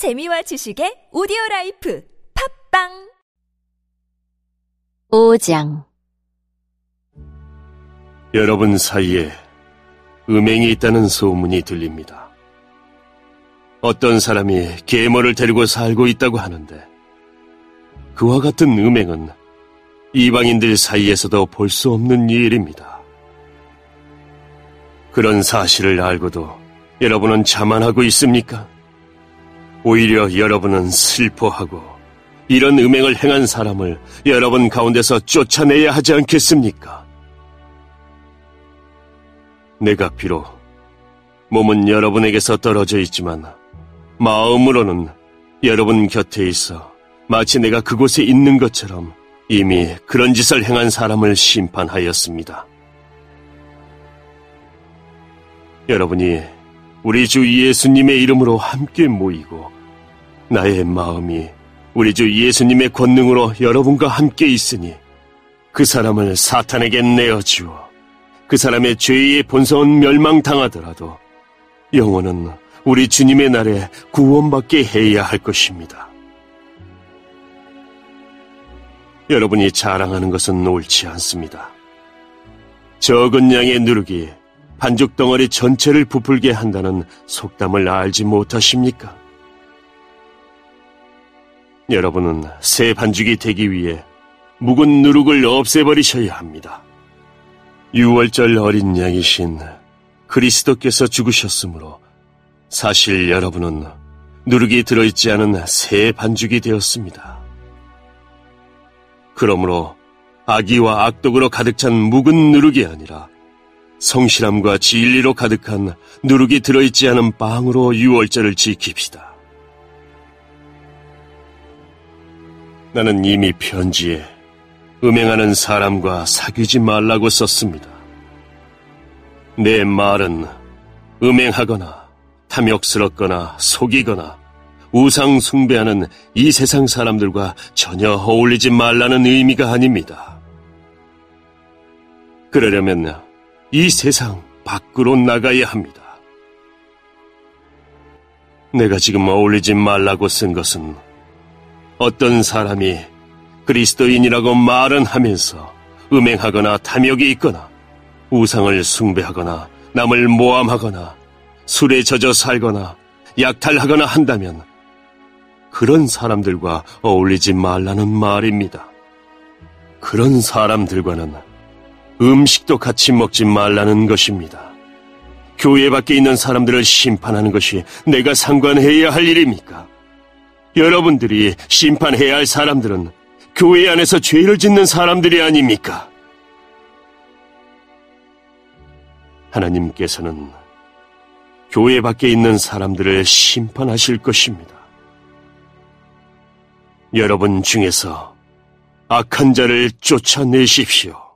재미와 지식의 오디오 라이프 팟빵 5장 여러분 사이에 음행이 있다는 소문이 들립니다. 어떤 사람이 계모를 데리고 살고 있다고 하는데 그와 같은 음행은 이방인들 사이에서도 볼 수 없는 일입니다. 그런 사실을 알고도 여러분은 자만하고 있습니까? 오히려 여러분은 슬퍼하고 이런 음행을 행한 사람을 여러분 가운데서 쫓아내야 하지 않겠습니까? 내가 비록 몸은 여러분에게서 떨어져 있지만 마음으로는 여러분 곁에 있어 마치 내가 그곳에 있는 것처럼 이미 그런 짓을 행한 사람을 심판하였습니다. 여러분이 우리 주 예수님의 이름으로 함께 모이고 나의 마음이 우리 주 예수님의 권능으로 여러분과 함께 있으니 그 사람을 사탄에게 내어주어 그 사람의 죄의 본성은 멸망당하더라도 영혼은 우리 주님의 날에 구원받게 해야 할 것입니다. 여러분이 자랑하는 것은 옳지 않습니다. 적은 양의 누룩이 반죽 덩어리 전체를 부풀게 한다는 속담을 알지 못하십니까? 여러분은 새 반죽이 되기 위해 묵은 누룩을 없애버리셔야 합니다. 6월절 어린 양이신 그리스도께서 죽으셨으므로 사실 여러분은 누룩이 들어있지 않은 새 반죽이 되었습니다. 그러므로 악의와 악독으로 가득 찬 묵은 누룩이 아니라 성실함과 진리로 가득한 누룩이 들어있지 않은 빵으로 유월절을 지킵시다. 나는 이미 편지에 음행하는 사람과 사귀지 말라고 썼습니다. 내 말은 음행하거나 탐욕스럽거나 속이거나 우상 숭배하는 이 세상 사람들과 전혀 어울리지 말라는 의미가 아닙니다. 그러려면 이 세상 밖으로 나가야 합니다. 내가 지금 어울리지 말라고 쓴 것은 어떤 사람이 그리스도인이라고 말은 하면서 음행하거나 탐욕이 있거나 우상을 숭배하거나 남을 모함하거나 술에 젖어 살거나 약탈하거나 한다면 그런 사람들과 어울리지 말라는 말입니다. 그런 사람들과는 음식도 같이 먹지 말라는 것입니다. 교회 밖에 있는 사람들을 심판하는 것이 내가 상관해야 할 일입니까? 여러분들이 심판해야 할 사람들은 교회 안에서 죄를 짓는 사람들이 아닙니까? 하나님께서는 교회 밖에 있는 사람들을 심판하실 것입니다. 여러분 중에서 악한 자를 쫓아내십시오.